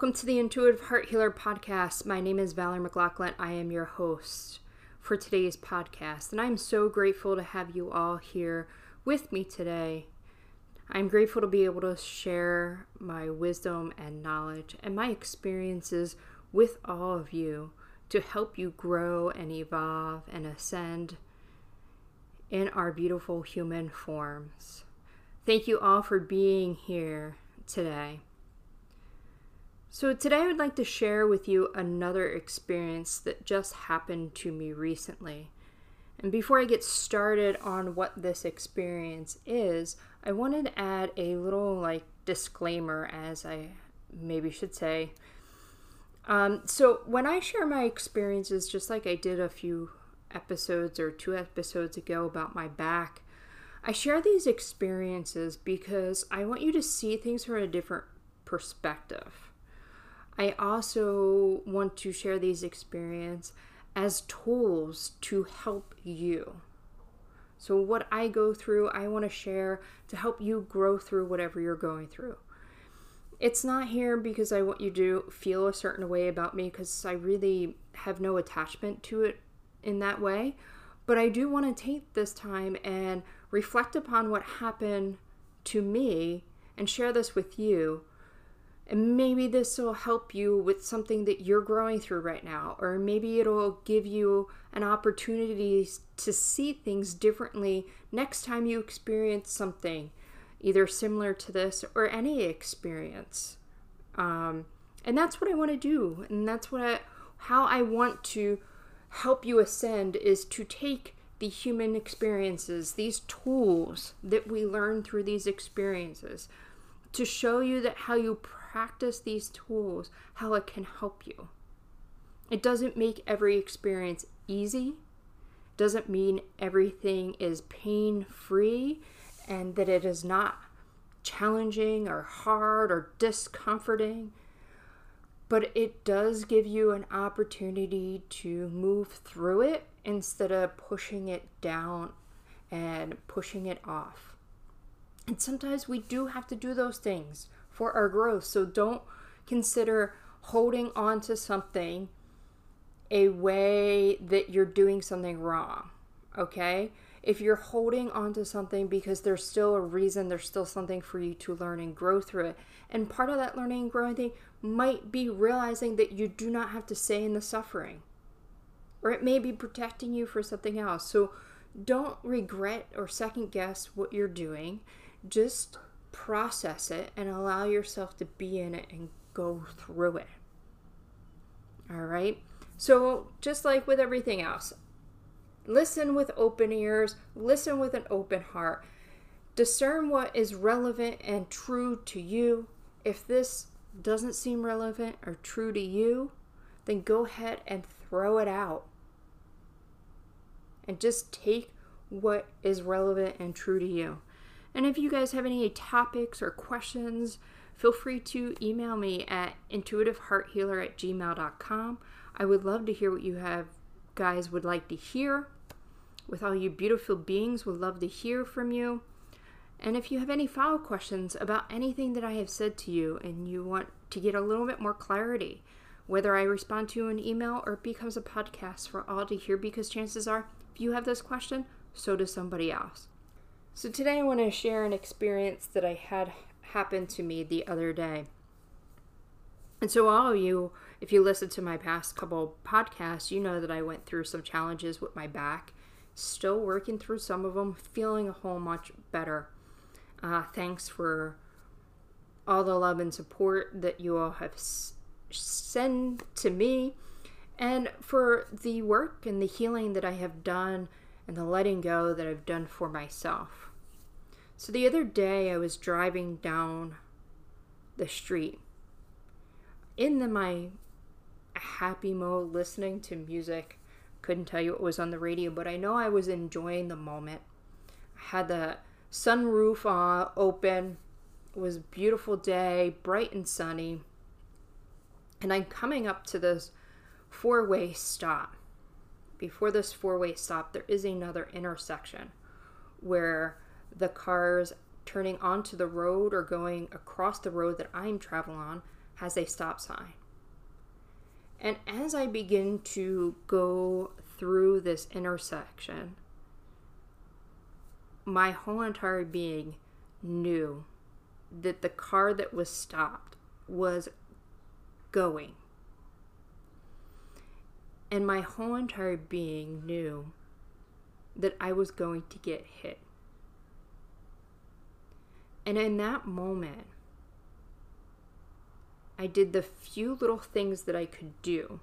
welcome to the Intuitive Heart Healer podcast. My name is Valerie McLaughlin. I am your host for today's podcast, and I'm so grateful to have you all here with me today. I'm grateful to be able to share my wisdom and knowledge and my experiences with all of you to help you grow and evolve and ascend in our beautiful human forms. Thank you all for being here today. So, today I would like to share with you another experience that just happened to me recently. And before I get started on what this experience is, I wanted to add a little like disclaimer, as I maybe should say. Um, so, when I share my experiences, just like I did a few episodes or two episodes ago about my back, I share these experiences because I want you to see things from a different perspective. I also want to share these experiences as tools to help you. So, what I go through, I want to share to help you grow through whatever you're going through. It's not here because I want you to feel a certain way about me because I really have no attachment to it in that way. But I do want to take this time and reflect upon what happened to me and share this with you and maybe this will help you with something that you're growing through right now, or maybe it'll give you an opportunity to see things differently next time you experience something either similar to this or any experience. Um, and that's what I want to do, and that's what I, how I want to help you ascend is to take the human experiences, these tools that we learn through these experiences, to show you that how you practice these tools, how it can help you. It doesn't make every experience easy, doesn't mean everything is pain free and that it is not challenging or hard or discomforting. But it does give you an opportunity to move through it instead of pushing it down and pushing it off. And sometimes we do have to do those things for our growth. So don't consider holding on to something a way that you're doing something wrong. Okay? If you're holding on to something because there's still a reason, there's still something for you to learn and grow through it. And part of that learning and growing thing might be realizing that you do not have to stay in the suffering. Or it may be protecting you for something else. So don't regret or second guess what you're doing. Just process it and allow yourself to be in it and go through it. All right? So, just like with everything else, listen with open ears, listen with an open heart. Discern what is relevant and true to you. If this doesn't seem relevant or true to you, then go ahead and throw it out. And just take what is relevant and true to you. And if you guys have any topics or questions, feel free to email me at intuitivehearthealer at gmail.com. I would love to hear what you have guys would like to hear. With all you beautiful beings, would love to hear from you. And if you have any follow questions about anything that I have said to you and you want to get a little bit more clarity, whether I respond to an email or it becomes a podcast for all to hear, because chances are, if you have this question, so does somebody else. So, today I want to share an experience that I had happen to me the other day. And so, all of you, if you listen to my past couple podcasts, you know that I went through some challenges with my back. Still working through some of them, feeling a whole much better. Uh, thanks for all the love and support that you all have s- sent to me, and for the work and the healing that I have done and the letting go that I've done for myself. So the other day I was driving down the street in the, my happy mode listening to music. Couldn't tell you what was on the radio, but I know I was enjoying the moment. I had the sunroof on, open. It was a beautiful day, bright and sunny. And I'm coming up to this four way stop. Before this four way stop, there is another intersection where the cars turning onto the road or going across the road that I'm traveling on has a stop sign. And as I begin to go through this intersection, my whole entire being knew that the car that was stopped was going. And my whole entire being knew that I was going to get hit. And in that moment, I did the few little things that I could do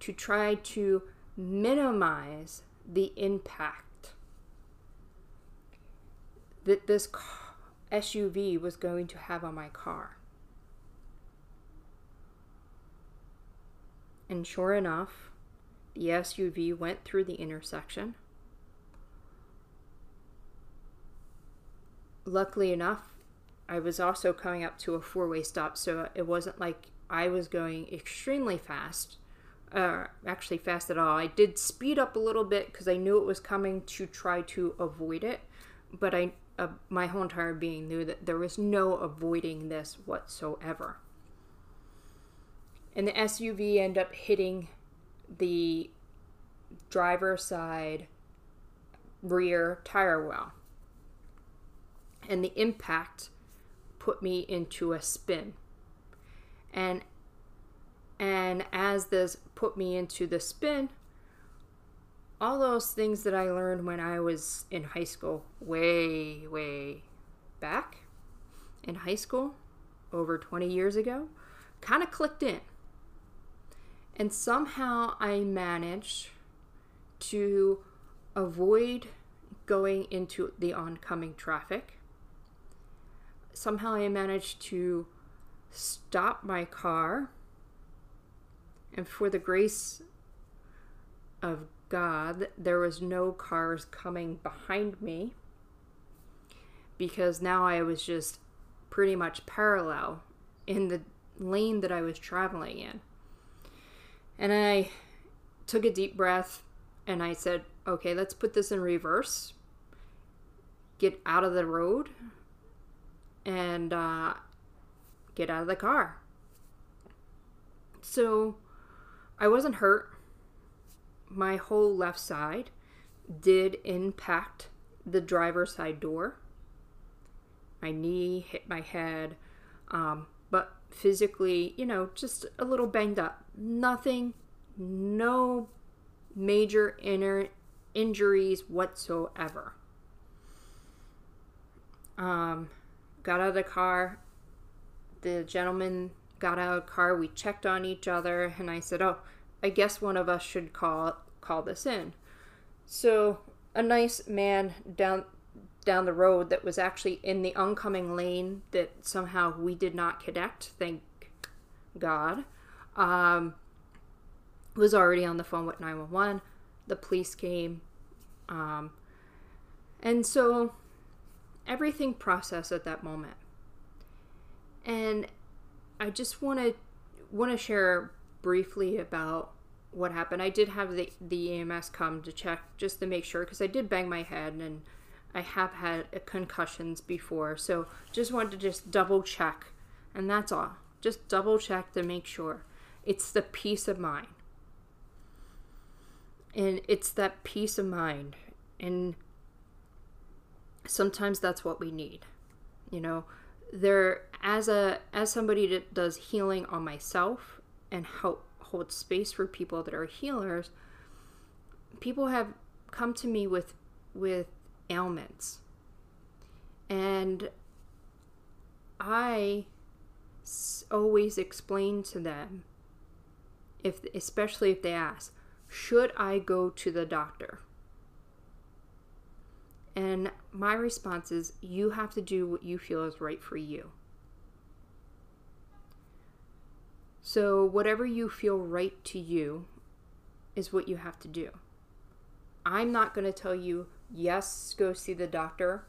to try to minimize the impact that this SUV was going to have on my car. And sure enough, the SUV went through the intersection. Luckily enough, I was also coming up to a four way stop, so it wasn't like I was going extremely fast. Uh, actually, fast at all. I did speed up a little bit because I knew it was coming to try to avoid it, but I, uh, my whole entire being knew that there was no avoiding this whatsoever and the SUV end up hitting the driver's side rear tire well. And the impact put me into a spin. And and as this put me into the spin, all those things that I learned when I was in high school, way, way back in high school, over 20 years ago, kind of clicked in. And somehow I managed to avoid going into the oncoming traffic. Somehow I managed to stop my car. And for the grace of God, there was no cars coming behind me because now I was just pretty much parallel in the lane that I was traveling in. And I took a deep breath and I said, okay, let's put this in reverse, get out of the road, and uh, get out of the car. So I wasn't hurt. My whole left side did impact the driver's side door. My knee hit my head. Um, but physically, you know, just a little banged up. Nothing, no major inner injuries whatsoever. Um, got out of the car. The gentleman got out of the car. We checked on each other, and I said, "Oh, I guess one of us should call call this in." So a nice man down down the road that was actually in the oncoming lane that somehow we did not connect, thank God, um, was already on the phone with 911. The police came. Um, and so everything processed at that moment. And I just want to want to share briefly about what happened. I did have the the EMS come to check just to make sure because I did bang my head and I have had concussions before, so just wanted to just double check, and that's all. Just double check to make sure. It's the peace of mind. And it's that peace of mind. And sometimes that's what we need. You know, there as a as somebody that does healing on myself and help hold space for people that are healers, people have come to me with with ailments. And I always explain to them, if especially if they ask, should I go to the doctor? And my response is, you have to do what you feel is right for you. So, whatever you feel right to you is what you have to do. I'm not going to tell you yes, go see the doctor,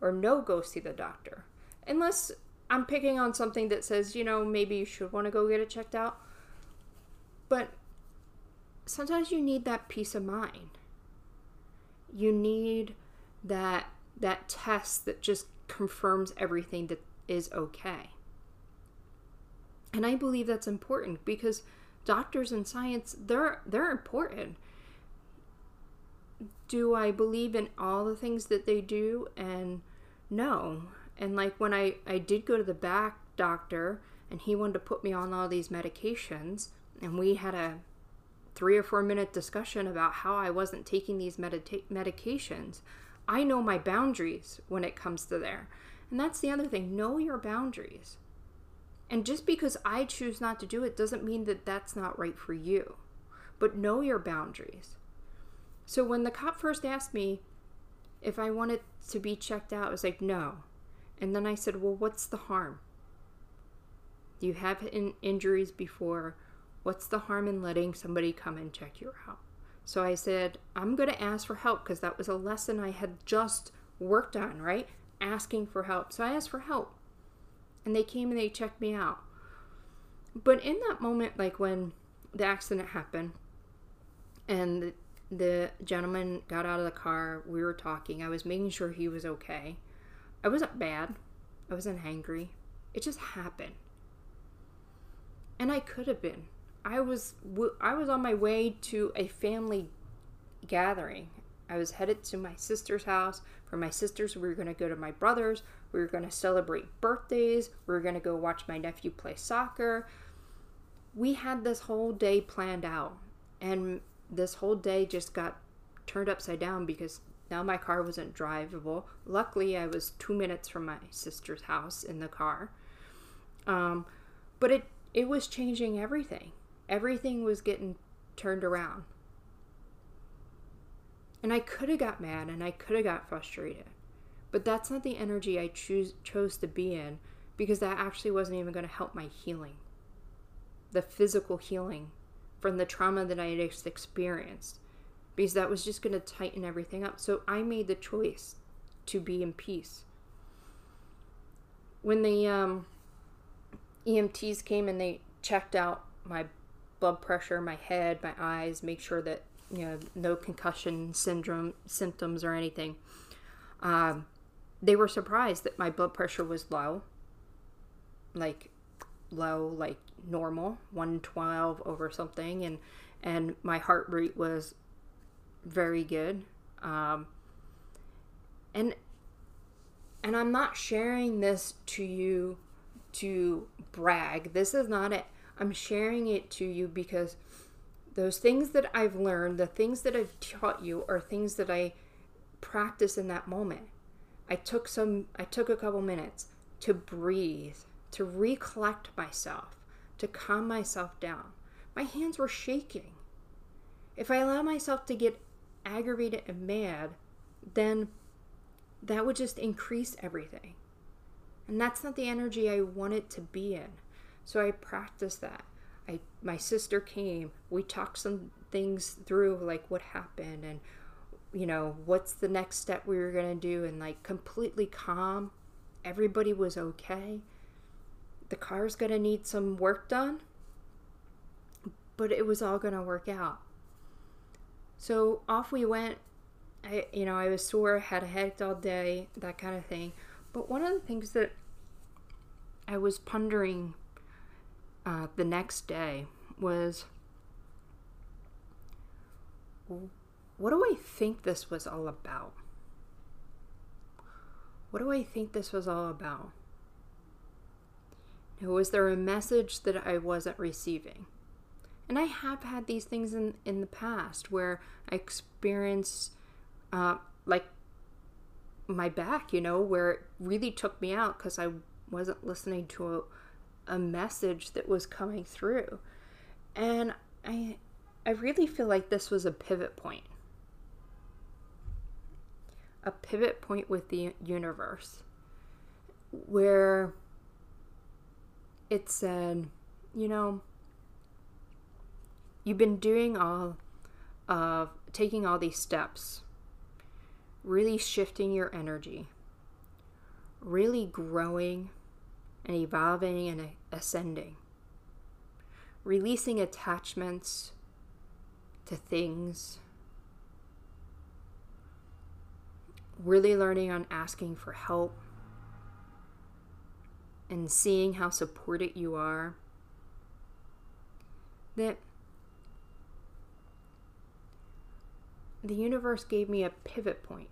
or no, go see the doctor. Unless I'm picking on something that says, you know, maybe you should want to go get it checked out. But sometimes you need that peace of mind. You need that that test that just confirms everything that is okay. And I believe that's important because doctors and science they're they're important. Do I believe in all the things that they do? And no. And like when I I did go to the back doctor and he wanted to put me on all these medications and we had a three or four minute discussion about how I wasn't taking these medita- medications. I know my boundaries when it comes to there. And that's the other thing know your boundaries. And just because I choose not to do it doesn't mean that that's not right for you. But know your boundaries. So when the cop first asked me if I wanted to be checked out, I was like, no. And then I said, well, what's the harm? Do you have in- injuries before? What's the harm in letting somebody come and check you out? So I said, I'm going to ask for help because that was a lesson I had just worked on, right? Asking for help. So I asked for help. And they came and they checked me out. But in that moment, like when the accident happened and the, gentleman got out of the car, we were talking, I was making sure he was okay. I wasn't bad, I wasn't angry. It just happened. And I could have been. I was I was on my way to a family gathering. I was headed to my sister's house. For my sisters, we were going to go to my brother's. We were going to celebrate birthdays. We were going to go watch my nephew play soccer. We had this whole day planned out. And this whole day just got turned upside down because now my car wasn't drivable. Luckily, I was two minutes from my sister's house in the car. Um, but it, it was changing everything everything was getting turned around. And I could have got mad and I could have got frustrated. But that's not the energy I choose chose to be in because that actually wasn't even going to help my healing. The physical healing from the trauma that I had experienced because that was just going to tighten everything up. So I made the choice to be in peace. When the um, EMTs came and they checked out my blood pressure, my head, my eyes, make sure that you know no concussion syndrome symptoms or anything. Um, they were surprised that my blood pressure was low, like low, like normal, one twelve over something, and and my heart rate was very good. Um, and and I'm not sharing this to you to brag. This is not it. I'm sharing it to you because those things that I've learned, the things that I've taught you, are things that I practice in that moment. I took some, I took a couple minutes to breathe, to recollect myself, to calm myself down. My hands were shaking. If I allow myself to get aggravated and mad, then that would just increase everything. And that's not the energy I want it to be in. So I practiced that. I my sister came. We talked some things through like what happened and you know, what's the next step we were going to do and like completely calm. Everybody was okay. The car's going to need some work done, but it was all going to work out. So off we went. I you know, I was sore, had a headache all day, that kind of thing. But one of the things that I was pondering uh, the next day was what do I think this was all about? What do I think this was all about? Was there a message that I wasn't receiving? And I have had these things in, in the past where I experienced, uh, like, my back, you know, where it really took me out because I wasn't listening to a, a message that was coming through. And I I really feel like this was a pivot point. A pivot point with the universe where it said, you know, you've been doing all of taking all these steps, really shifting your energy, really growing and evolving and ascending. Releasing attachments to things. Really learning on asking for help and seeing how supported you are that the universe gave me a pivot point.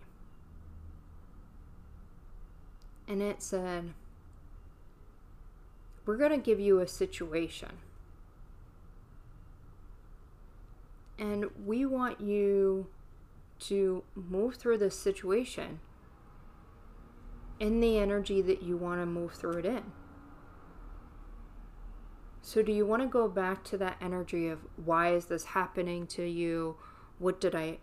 And it said, We're going to give you a situation. And we want you to move through this situation in the energy that you want to move through it in. So, do you want to go back to that energy of why is this happening to you? What did I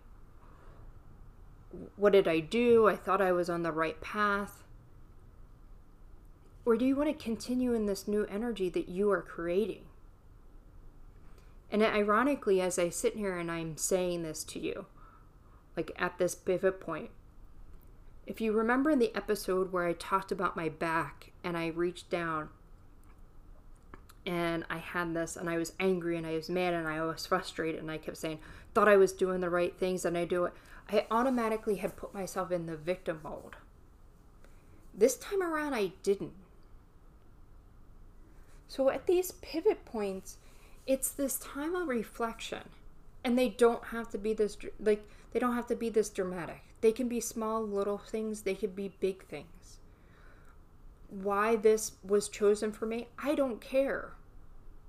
what did I do? I thought I was on the right path. Or do you want to continue in this new energy that you are creating? And ironically, as I sit here and I'm saying this to you, like at this pivot point, if you remember in the episode where I talked about my back and I reached down and I had this and I was angry and I was mad and I was frustrated and I kept saying, thought I was doing the right things and I do it. I automatically had put myself in the victim mode. This time around, I didn't. So at these pivot points, it's this time of reflection. And they don't have to be this, like, they don't have to be this dramatic. They can be small little things, they could be big things. Why this was chosen for me, I don't care.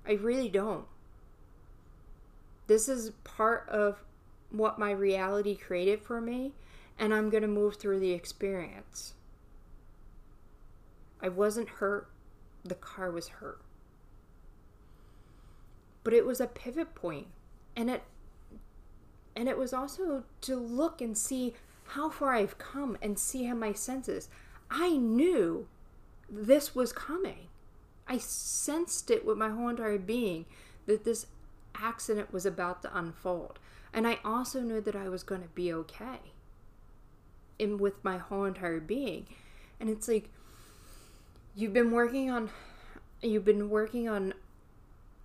I really don't. This is part of what my reality created for me, and I'm going to move through the experience. I wasn't hurt, the car was hurt. But it was a pivot point, and it and it was also to look and see how far I've come and see how my senses. I knew this was coming. I sensed it with my whole entire being that this accident was about to unfold. And I also knew that I was going to be okay. And with my whole entire being. And it's like you've been working on you've been working on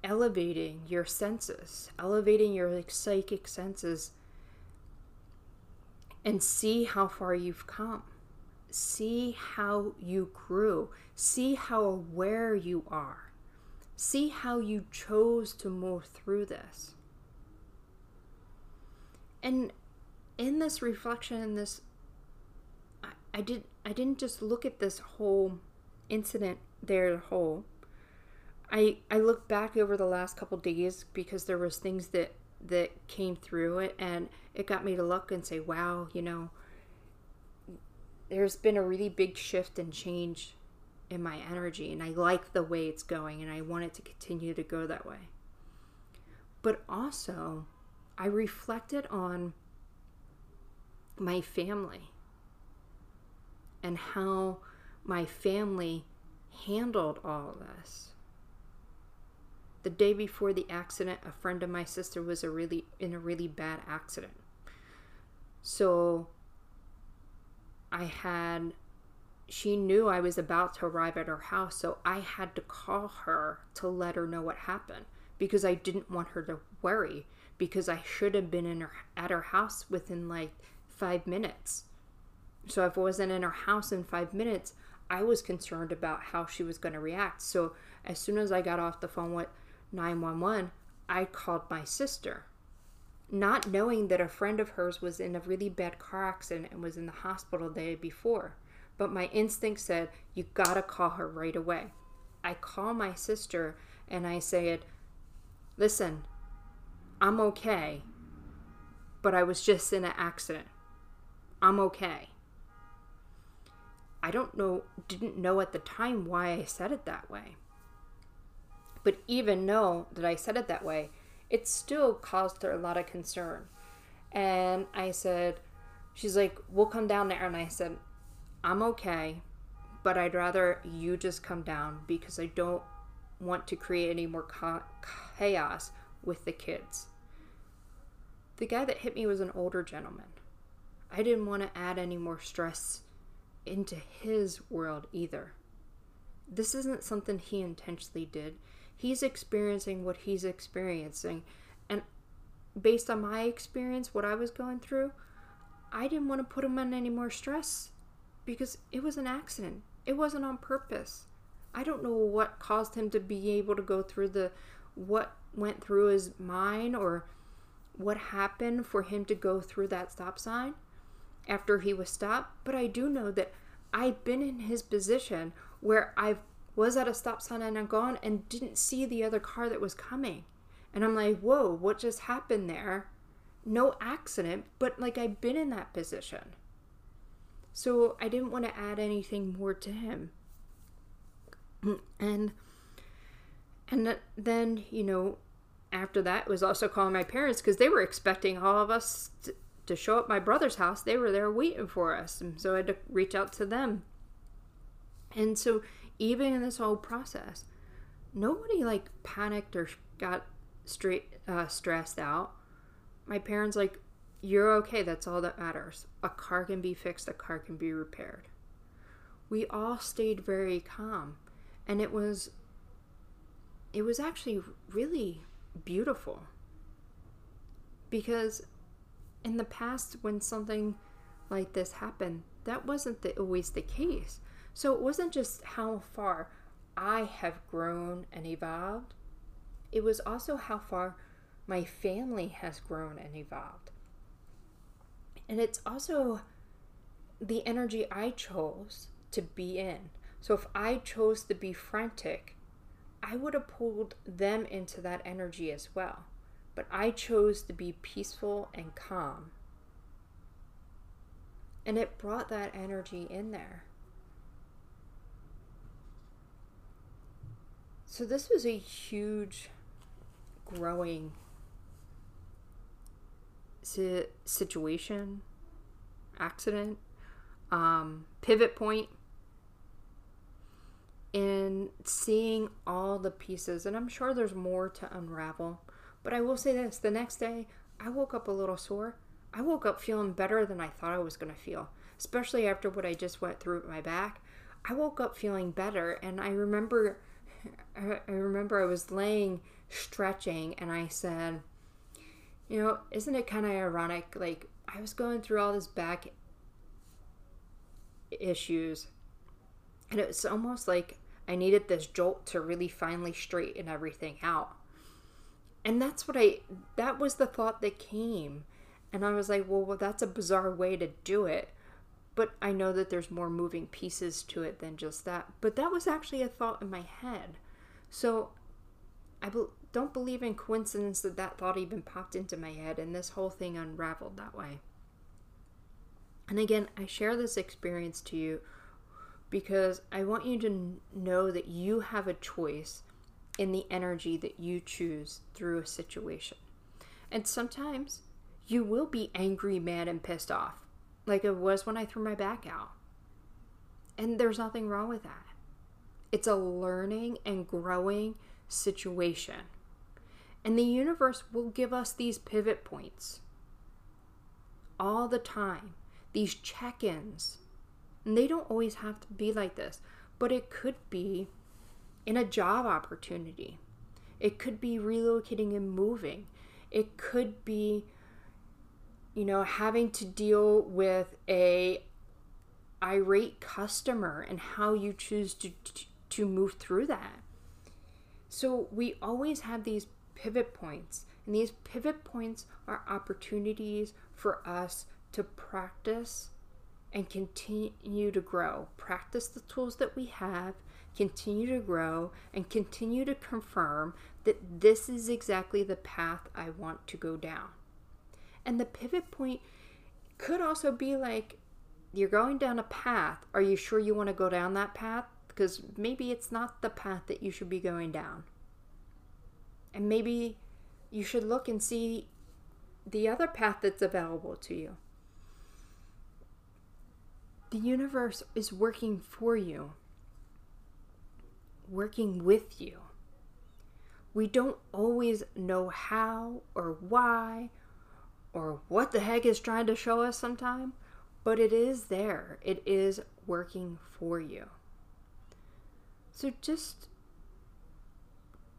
elevating your senses, elevating your like psychic senses and see how far you've come. See how you grew. See how aware you are. See how you chose to move through this and in this reflection in this I, I did I didn't just look at this whole incident there whole. I I looked back over the last couple days because there was things that that came through it and it got me to look and say, wow, you know, there's been a really big shift and change in my energy and I like the way it's going and I want it to continue to go that way. But also, I reflected on my family and how my family handled all of this. The day before the accident, a friend of my sister was a really in a really bad accident. So I had she knew I was about to arrive at her house, so I had to call her to let her know what happened because I didn't want her to worry because I should have been in her at her house within like five minutes. So if I wasn't in her house in five minutes, I was concerned about how she was going to react. So as soon as I got off the phone with 911, I called my sister, not knowing that a friend of hers was in a really bad car accident and was in the hospital the day before. But my instinct said, You gotta call her right away. I call my sister and I said, Listen, I'm okay, but I was just in an accident. I'm okay. I don't know, didn't know at the time why I said it that way. But even know that I said it that way, it still caused her a lot of concern. And I said, she's like, we'll come down there. And I said, I'm okay, but I'd rather you just come down because I don't want to create any more chaos with the kids. The guy that hit me was an older gentleman. I didn't want to add any more stress into his world either. This isn't something he intentionally did. He's experiencing what he's experiencing. And based on my experience, what I was going through, I didn't want to put him in any more stress because it was an accident. It wasn't on purpose. I don't know what caused him to be able to go through the what went through his mind or what happened for him to go through that stop sign after he was stopped, but I do know that I've been in his position where I was at a stop sign and I'm gone and didn't see the other car that was coming. And I'm like, whoa, what just happened there? No accident, but like I've been in that position. So I didn't want to add anything more to him. And and then, you know, after that was also calling my parents because they were expecting all of us to, to show up my brother's house. They were there waiting for us. And so I had to reach out to them. And so even in this whole process, nobody like panicked or got straight uh, stressed out. My parents like, you're okay. That's all that matters. A car can be fixed. A car can be repaired. We all stayed very calm, and it was. It was actually really beautiful. Because in the past, when something like this happened, that wasn't the, always the case. So it wasn't just how far I have grown and evolved, it was also how far my family has grown and evolved. And it's also the energy I chose to be in. So if I chose to be frantic, I would have pulled them into that energy as well. But I chose to be peaceful and calm. And it brought that energy in there. So this was a huge growing si- situation, accident, um, pivot point in seeing all the pieces. And I'm sure there's more to unravel. But I will say this the next day, I woke up a little sore. I woke up feeling better than I thought I was going to feel, especially after what I just went through with my back. I woke up feeling better, and I remember, I remember I was laying stretching, and I said, you know, isn't it kind of ironic? Like, I was going through all this back issues, and it was almost like I needed this jolt to really finally straighten everything out. And that's what I, that was the thought that came. And I was like, well, well, that's a bizarre way to do it. But I know that there's more moving pieces to it than just that. But that was actually a thought in my head. So I be- don't believe in coincidence that that thought even popped into my head and this whole thing unraveled that way. And again, I share this experience to you because I want you to know that you have a choice in the energy that you choose through a situation. And sometimes you will be angry, mad, and pissed off, like it was when I threw my back out. And there's nothing wrong with that. It's a learning and growing situation. And the universe will give us these pivot points all the time, these check ins. And they don't always have to be like this, but it could be in a job opportunity. It could be relocating and moving. It could be, you know, having to deal with a irate customer and how you choose to to move through that. So we always have these pivot points, and these pivot points are opportunities for us to practice and continue to grow. Practice the tools that we have, continue to grow, and continue to confirm that this is exactly the path I want to go down. And the pivot point could also be like you're going down a path. Are you sure you want to go down that path? Because maybe it's not the path that you should be going down. And maybe you should look and see the other path that's available to you. The universe is working for you, working with you. We don't always know how or why or what the heck is trying to show us sometime, but it is there. It is working for you. So just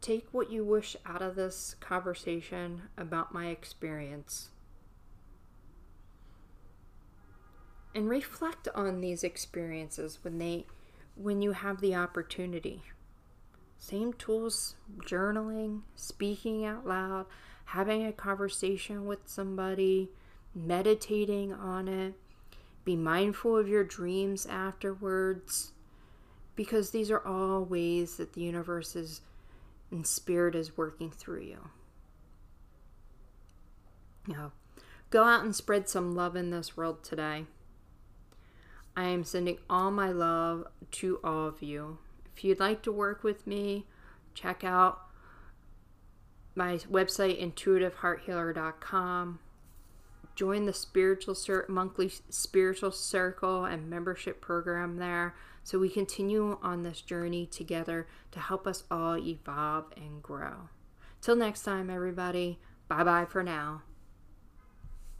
take what you wish out of this conversation about my experience and reflect on these experiences when they when you have the opportunity Same tools journaling, speaking out loud, having a conversation with somebody, meditating on it. Be mindful of your dreams afterwards because these are all ways that the universe is and spirit is working through you. Now, go out and spread some love in this world today. I am sending all my love to all of you. If you'd like to work with me, check out my website intuitivehearthealer.com. Join the spiritual monthly spiritual circle and membership program there so we continue on this journey together to help us all evolve and grow. Till next time everybody. Bye bye for now.